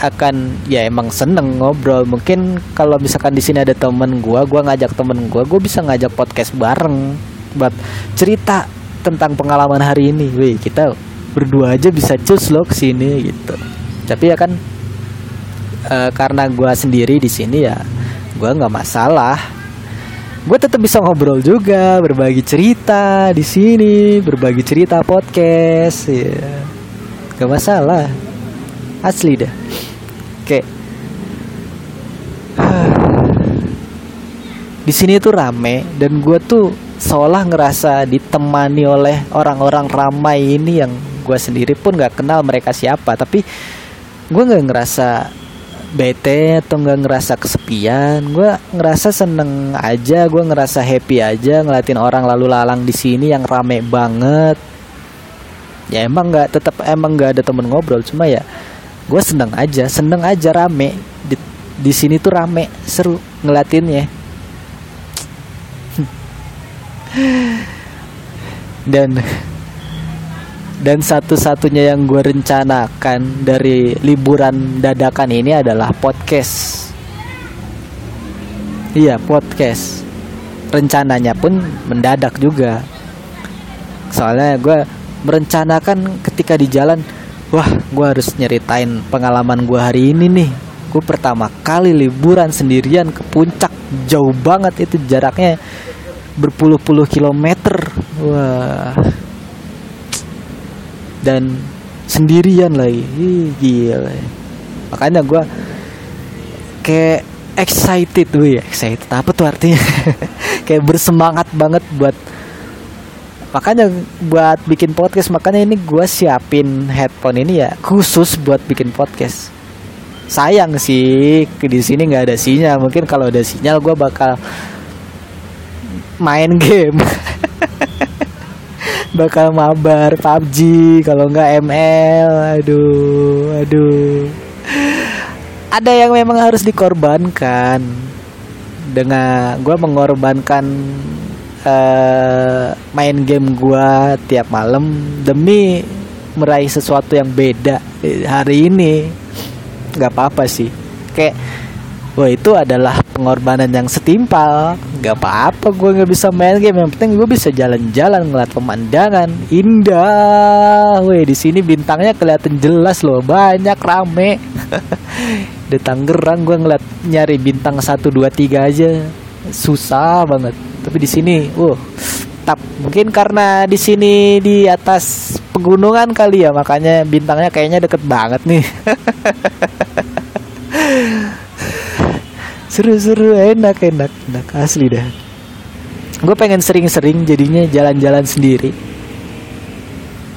akan ya emang seneng ngobrol. Mungkin kalau misalkan di sini ada temen gue gue ngajak temen gue gue bisa ngajak podcast bareng buat cerita tentang pengalaman hari ini. Wih kita berdua aja bisa cus loh ke sini gitu. Tapi ya kan uh, karena gue sendiri di sini ya gue nggak masalah. Gue tetap bisa ngobrol juga berbagi cerita di sini berbagi cerita podcast ya gak masalah asli dah oke. Di sini tuh rame dan gue tuh seolah ngerasa ditemani oleh orang-orang ramai ini yang gue sendiri pun nggak kenal mereka siapa. Tapi gue nggak ngerasa bete atau nggak ngerasa kesepian. Gue ngerasa seneng aja gue ngerasa happy aja ngeliatin orang lalu lalang di sini yang rame banget. Ya emang nggak tetap emang nggak ada temen ngobrol cuma ya gue seneng aja seneng aja rame. Di, di sini tuh rame seru ngeliatinnya. Dan dan satu-satunya yang gue rencanakan dari liburan dadakan ini adalah podcast. Iya podcast. Rencananya pun mendadak juga. Soalnya gue merencanakan ketika di jalan wah gue harus nyeritain pengalaman gue hari ini nih. Gue pertama kali liburan sendirian ke puncak. Jauh banget itu jaraknya. Berpuluh-puluh kilometer. Wah. Dan sendirian lagi. Ih, gila. Makanya gue kayak excited ya excited. Apa tuh artinya? Kayak bersemangat banget buat makanya buat bikin podcast makanya ini gue siapin headphone ini ya khusus buat bikin podcast. Sayang sih di sini nggak ada sinyal. Mungkin kalau ada sinyal gue bakal main game. Bakal mabar PUBG kalau nggak ML aduh aduh. Ada yang memang harus dikorbankan. Dengan gue mengorbankan uh, main game gue tiap malam demi meraih sesuatu yang beda hari ini. Nggak apa-apa sih. Kayak Wah itu adalah pengorbanan yang setimpal. Gak apa-apa gue gak bisa main game. Yang penting gue bisa jalan-jalan ngeliat pemandangan. Indah. Weh di sini bintangnya kelihatan jelas loh. Banyak rame. Di Tangerang gue ngeliat nyari bintang 1, 2, 3 aja Susah banget. Tapi di sini uh, tap. Mungkin karena di sini di atas pegunungan kali ya Makanya bintangnya kayaknya deket banget nih. Seru-seru enak enak enak. Asli dah. Gue pengen sering-sering jadinya jalan-jalan sendiri.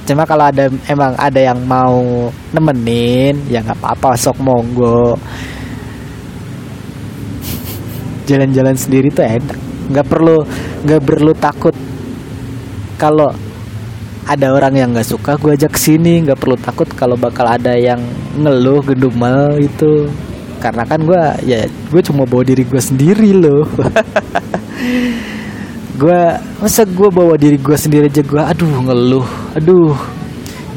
Cuma kalau ada emang ada yang mau nemenin ya nggak apa-apa sok monggo jalan-jalan sendiri tuh enak. Nggak perlu nggak perlu takut. Kalau ada orang yang nggak suka gue ajak sini. Nggak perlu takut kalau bakal ada yang ngeluh gendumel itu karena kan gue ya gue cuma bawa diri gue sendiri loh. Gue masa gue bawa diri gue sendiri aja gue aduh ngeluh. Aduh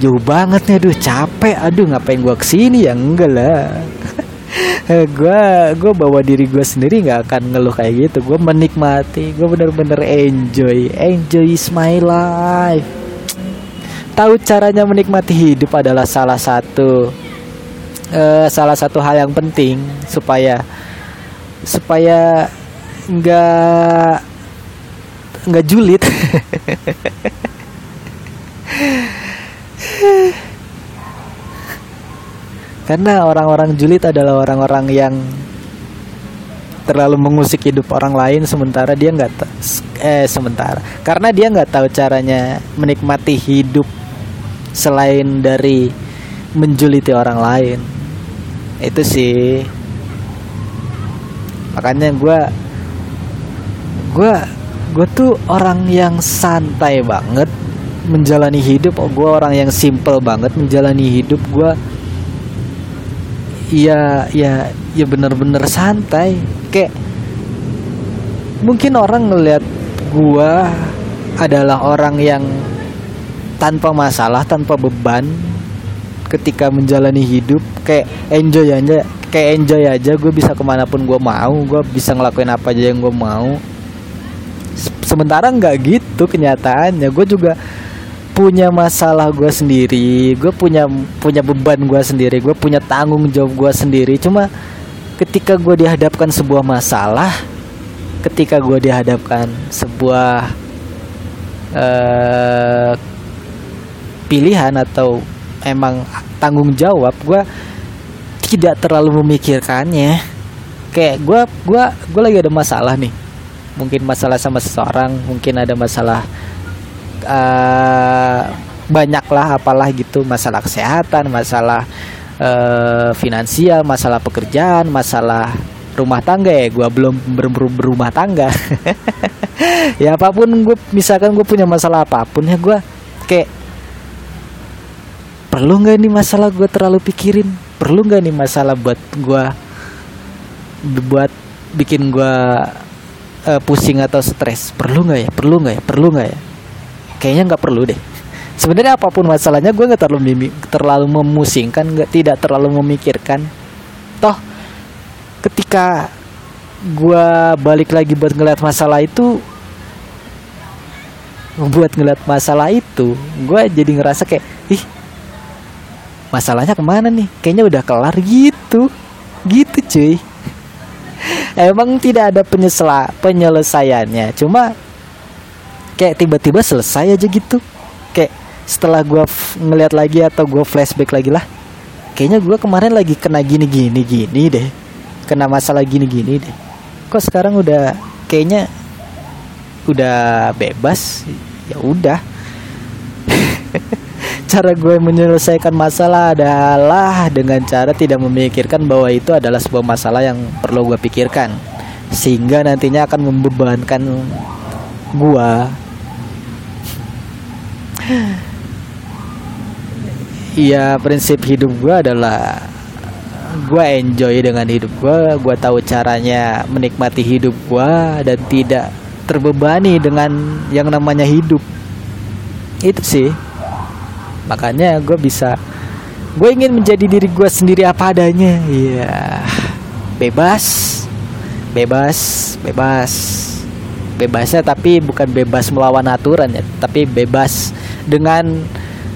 jauh banget nih aduh capek. Aduh ngapain gue ke sini ya enggak lah gue gue bawa diri gue sendiri nggak akan ngeluh kayak gitu. Gue menikmati gue bener-bener enjoy enjoy is my life. Tahu caranya menikmati hidup adalah salah satu uh, salah satu hal yang penting supaya supaya nggak nggak julid karena orang-orang julid adalah orang-orang yang terlalu mengusik hidup orang lain sementara dia nggak eh sementara. Karena dia nggak tahu caranya menikmati hidup selain dari menjuliti orang lain. Itu sih. Makanya gue gue gue tuh orang yang santai banget menjalani hidup. Oh, gue orang yang simple banget menjalani hidup. Gue ya ya ya bener-bener santai. Kayak mungkin orang ngelihat gue adalah orang yang tanpa masalah tanpa beban ketika menjalani hidup. Kayak enjoy aja kayak enjoy aja. Gue bisa ke mana pun gue mau gue bisa ngelakuin apa aja yang gue mau. Sementara nggak gitu kenyataannya. Gue juga punya masalah gue sendiri gue punya punya beban gue sendiri gue punya tanggung jawab gue sendiri. Cuma ketika gue dihadapkan sebuah masalah ketika gue dihadapkan sebuah uh, pilihan atau emang tanggung jawab gue tidak terlalu memikirkannya. Kayak gue gua gue lagi ada masalah nih. Mungkin masalah sama seseorang mungkin ada masalah uh, banyak lah apalah gitu masalah kesehatan masalah uh, finansial masalah pekerjaan masalah rumah tangga ya gue belum ber ber berumah tangga. Ya apa pun gue misalkan gue punya masalah apa pun ya gue kayak perlu nggak nih masalah gue terlalu pikirin? Perlu nggak nih masalah buat gue buat bikin gue uh, pusing atau stres? Perlu nggak ya? Perlu nggak ya? Perlu nggak ya kayaknya nggak perlu deh. Sebenarnya apa pun masalahnya gue nggak terlalu terlalu memusingkan nggak tidak terlalu memikirkan. Toh ketika gue balik lagi buat ngeliat masalah itu buat ngeliat masalah itu gue jadi ngerasa kayak ih masalahnya ke mana nih? Kayaknya udah kelar gitu. Gitu cuy. Emang tidak ada penyesela penyelesaiannya. Cuma kayak tiba-tiba selesai aja gitu. Kayak setelah gue ngeliat lagi atau gue flashback lagi lah kayaknya gue kemarin lagi kena gini gini gini deh. Kena masalah gini gini deh. Kok sekarang udah kayaknya udah bebas? Ya udah. Cara gue menyelesaikan masalah adalah dengan cara tidak memikirkan bahwa itu adalah sebuah masalah yang perlu gue pikirkan. Sehingga nantinya akan membebankan gue Iya prinsip hidup gue adalah gue enjoy dengan hidup gue gue tahu caranya menikmati hidup gue dan tidak terbebani dengan yang namanya hidup. Itu sih. Makanya gue bisa gue ingin menjadi diri gue sendiri apa adanya. Iya. Bebas. Bebas. Bebas bebasnya tapi bukan bebas melawan aturan ya tapi bebas dengan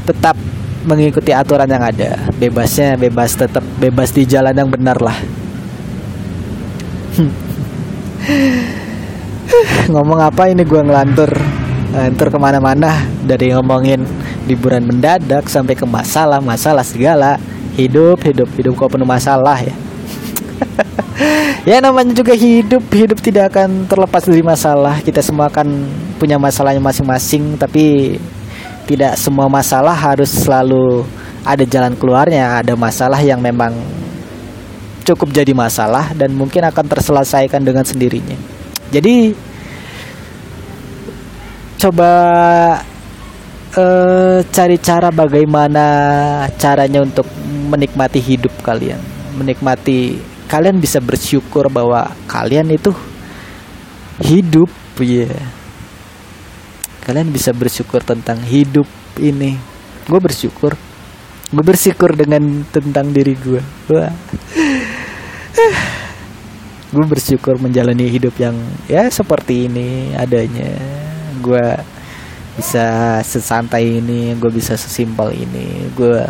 tetap mengikuti aturan yang ada. Bebasnya bebas tetap bebas di jalan yang benar lah. Ngomong apa ini gue ngelantur? Ngelantur ke mana-mana dari ngomongin liburan mendadak sampai ke masalah masalah segala. Hidup hidup hidup kok penuh masalah ya ya namanya juga hidup. Hidup tidak akan terlepas dari masalah. Kita semua akan punya masalahnya masing-masing tapi tidak semua masalah harus selalu ada jalan keluarnya. Ada masalah yang memang cukup jadi masalah dan mungkin akan terselesaikan dengan sendirinya. Jadi coba uh, cari cara bagaimana caranya untuk menikmati hidup kalian. Menikmati kalian bisa bersyukur bahwa kalian itu hidup ya yeah kalian bisa bersyukur tentang hidup ini. Gue bersyukur. Gue bersyukur dengan tentang diri gue gue bersyukur menjalani hidup yang ya seperti ini adanya. Gue bisa sesantai ini gue bisa sesimpel ini. Gue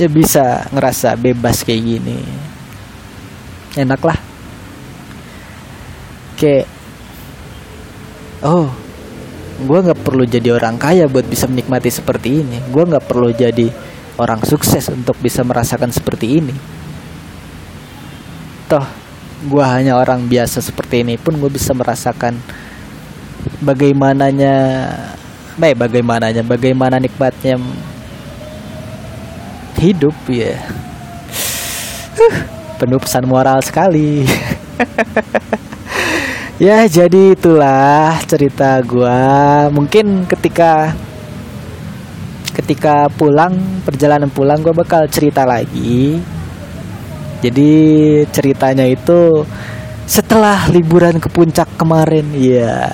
ya bisa ngerasa bebas kayak gini. Enak lah kayak oh gue nggak perlu jadi orang kaya buat bisa menikmati seperti ini. Gue nggak perlu jadi orang sukses untuk bisa merasakan seperti ini. Toh gue hanya orang biasa seperti ini pun gue bisa merasakan bagaimananya baik bagaimananya bagaimana nikmatnya hidup ya. Penuh pesan moral sekali. Ya jadi itulah cerita gua. Mungkin ketika ketika pulang perjalanan pulang gue bakal cerita lagi. Jadi ceritanya itu setelah liburan ke puncak kemarin ya.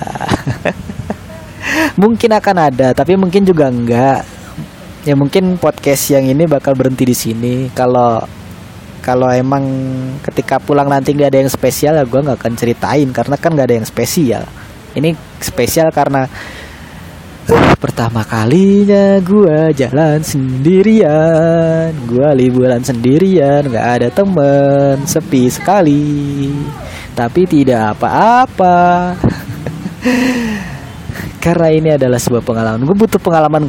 Mungkin akan ada tapi mungkin juga enggak ya mungkin podcast yang ini bakal berhenti di sini. Kalau kalau emang ketika pulang nanti nggak ada yang spesial ya gue nggak akan ceritain. Karena kan nggak ada yang spesial. Ini spesial karena pertama kalinya gua jalan sendirian. Gua liburan sendirian Gak ada temen Sepi sekali. Tapi tidak apa-apa. Karena ini adalah sebuah pengalaman. Gue butuh pengalaman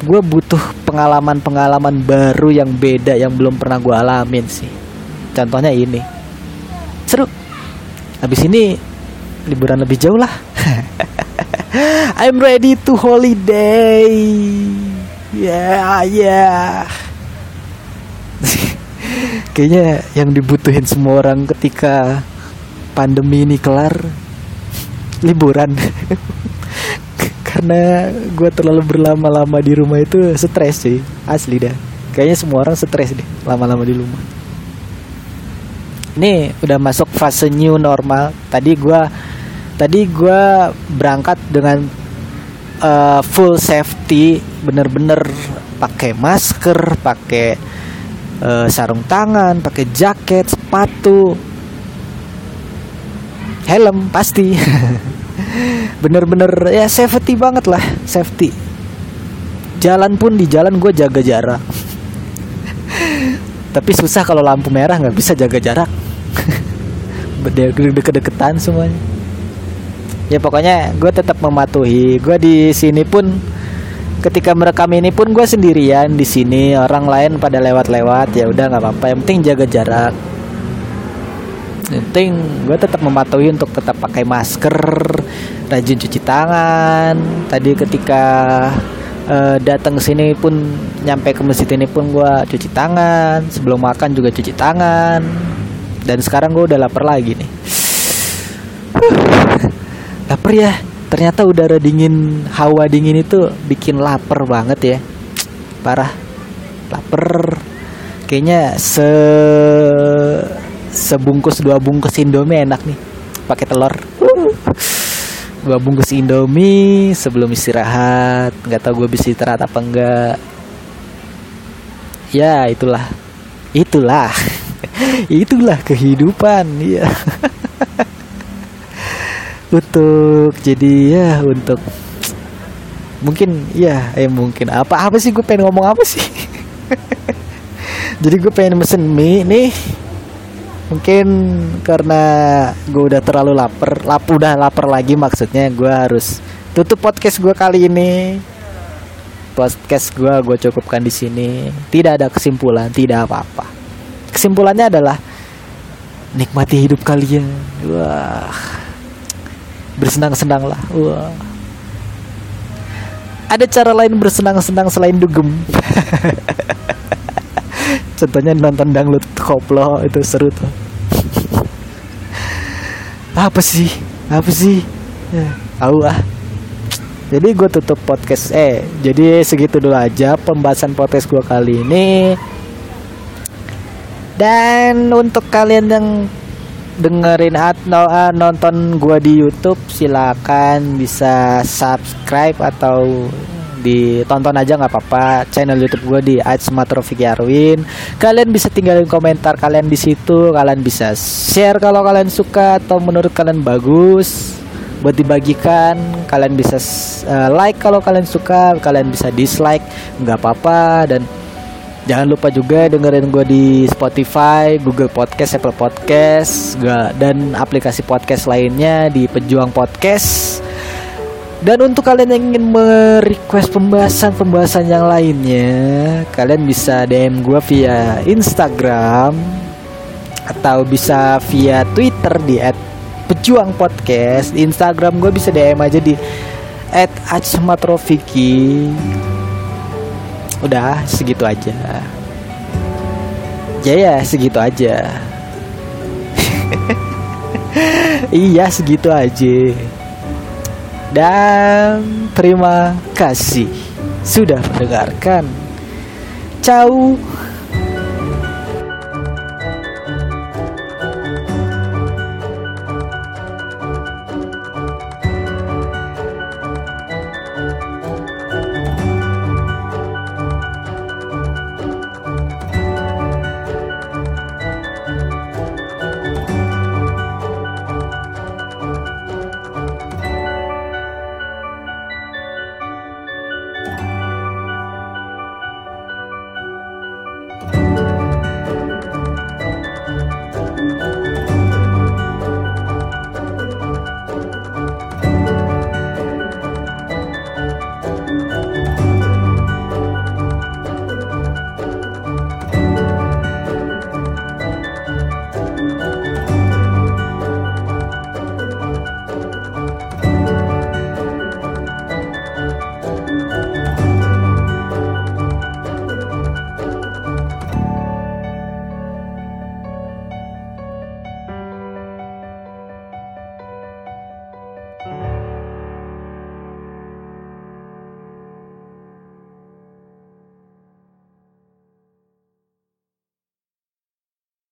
Gue butuh pengalaman-pengalaman baru yang beda Yang belum pernah gue alamin sih Contohnya ini Seru Habis ini liburan lebih jauh lah I'm ready to holiday. Yeah, yeah. Kayaknya yang dibutuhin semua orang ketika pandemi ini kelar liburan. Karena gue terlalu berlama-lama di rumah itu stres sih, asli dah. Kayaknya semua orang stres deh lama-lama di rumah. Ini udah masuk fase new normal. Tadi gue tadi gue berangkat dengan uh, full safety bener-bener pakai masker pakai uh, sarung tangan pakai jaket sepatu helm pasti bener-bener ya safety banget lah safety. Jalan pun di jalan gue jaga jarak. Tapi susah kalau lampu merah nggak bisa jaga jarak. Deket-deketan semuanya. Ya pokoknya gue tetap mematuhi. Gue di sini pun ketika merekam ini pun gue sendirian di sini. Orang lain pada lewat-lewat ya udah nggak apa-apa. Yang penting jaga jarak penting gue tetap mematuhi untuk tetap pakai masker rajin cuci tangan. Tadi ketika uh, datang ke sini pun nyampe ke masjid ini pun gue cuci tangan. Sebelum makan juga cuci tangan. Dan sekarang gue udah lapar lagi nih. Lapar ya. Ternyata udara dingin hawa dingin itu bikin lapar banget ya. Parah. Lapar. Kayaknya se sebungkus dua bungkus indomie enak nih. Pakai telur. Dua bungkus indomie sebelum istirahat. Nggak tahu gue bisa istirahat apa enggak ya itulah. Itulah. Itulah kehidupan ya untuk jadi ya untuk mungkin ya eh mungkin. Apa apa sih gue pengen ngomong apa sih? Jadi gue pengen mesen mie nih mungkin karena gue udah terlalu lapar lap udah lapar lagi maksudnya gue harus tutup podcast gue kali ini. Podcast gue gue cukupkan di sini. Tidak ada kesimpulan tidak apa-apa. Kesimpulannya adalah nikmati hidup kalian. Wah. Bersenang-senang lah. Wah. Ada cara lain bersenang-senang selain dugem contohnya nonton dangdut koplo itu seru tuh. Apa sih? Apa sih? Ya, ah jadi gue tutup podcast eh jadi segitu dulu aja pembahasan podcast gue kali ini. Dan untuk kalian yang dengerin atau uh, nonton gua di YouTube silakan bisa subscribe atau ditonton aja nggak apa-apa channel YouTube gue di Atsmatrofik Yarwin. Kalian bisa tinggalin komentar kalian di situ. Kalian bisa share kalau kalian suka atau menurut kalian bagus buat dibagikan. Kalian bisa uh, like kalau kalian suka. Kalian bisa dislike nggak apa-apa dan Jangan lupa juga dengerin gue di Spotify, Google Podcast, Apple Podcast, dan aplikasi podcast lainnya di Pejuang Podcast. Dan untuk kalian yang ingin merequest pembahasan-pembahasan yang lainnya, kalian bisa DM gue via Instagram atau bisa via Twitter di @pejuang podcast. Di Instagram gue bisa DM aja di @acmatrofiki udah segitu aja. Ya ya segitu aja. Iya segitu aja dan terima kasih sudah mendengarkan. Ciao